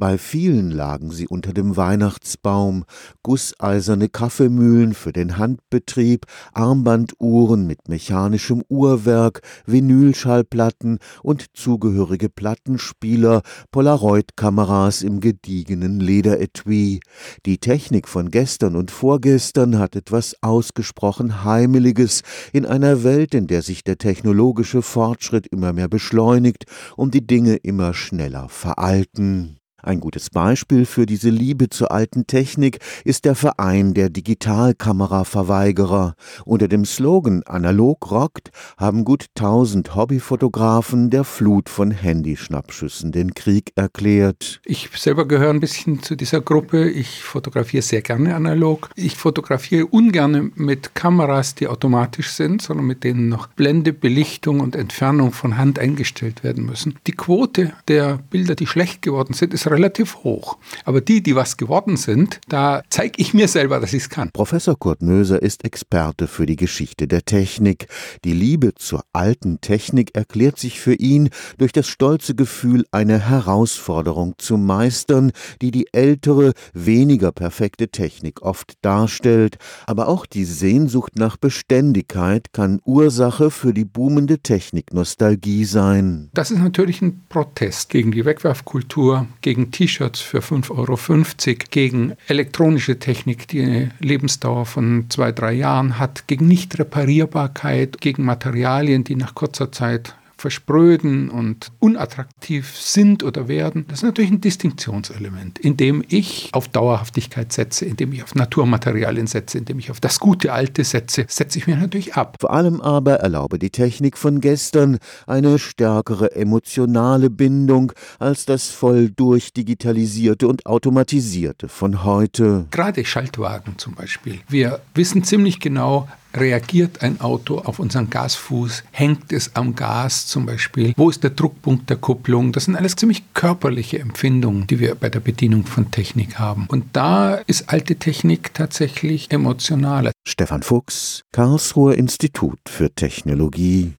Bei vielen lagen sie unter dem Weihnachtsbaum, gusseiserne Kaffeemühlen für den Handbetrieb, Armbanduhren mit mechanischem Uhrwerk, Vinylschallplatten und zugehörige Plattenspieler, Polaroid-Kameras im gediegenen Lederetui. Die Technik von gestern und vorgestern hat etwas ausgesprochen Heimeliges in einer Welt, in der sich der technologische Fortschritt immer mehr beschleunigt und die Dinge immer schneller veralten. Ein gutes Beispiel für diese Liebe zur alten Technik ist der Verein der Digitalkameraverweigerer. Unter dem Slogan Analog rockt haben gut tausend Hobbyfotografen der Flut von Handyschnappschüssen den Krieg erklärt. Ich selber gehöre ein bisschen zu dieser Gruppe. Ich fotografiere sehr gerne analog. Ich fotografiere ungern mit Kameras, die automatisch sind, sondern mit denen noch Blende, Belichtung und Entfernung von Hand eingestellt werden müssen. Die Quote der Bilder, die schlecht geworden sind, ist relativ hoch. Aber die, die was geworden sind, da zeige ich mir selber, dass ich es kann. Professor Kurt Möser ist Experte für die Geschichte der Technik. Die Liebe zur alten Technik erklärt sich für ihn durch das stolze Gefühl, eine Herausforderung zu meistern, die die ältere, weniger perfekte Technik oft darstellt. Aber auch die Sehnsucht nach Beständigkeit kann Ursache für die boomende Techniknostalgie sein. Das ist natürlich ein Protest gegen die Wegwerfkultur, gegen gegen T-Shirts für 5,50 Euro, gegen elektronische Technik, die eine Lebensdauer von zwei, drei Jahren hat, gegen Nichtreparierbarkeit, gegen Materialien, die nach kurzer Zeit verspröden und unattraktiv sind oder werden. Das ist natürlich ein Distinktionselement, in dem ich auf Dauerhaftigkeit setze, in dem ich auf Naturmaterialien setze, in dem ich auf das gute Alte setze, setze ich mir natürlich ab. Vor allem aber erlaube die Technik von gestern eine stärkere emotionale Bindung als das voll durchdigitalisierte und automatisierte von heute. Gerade Schaltwagen zum Beispiel. Wir wissen ziemlich genau, reagiert ein Auto auf unseren Gasfuß? Hängt es am Gas zum Beispiel? Wo ist der Druckpunkt der Kupplung? Das sind alles ziemlich körperliche Empfindungen, die wir bei der Bedienung von Technik haben. Und da ist alte Technik tatsächlich emotionaler. Stefan Fuchs, Karlsruher Institut für Technologie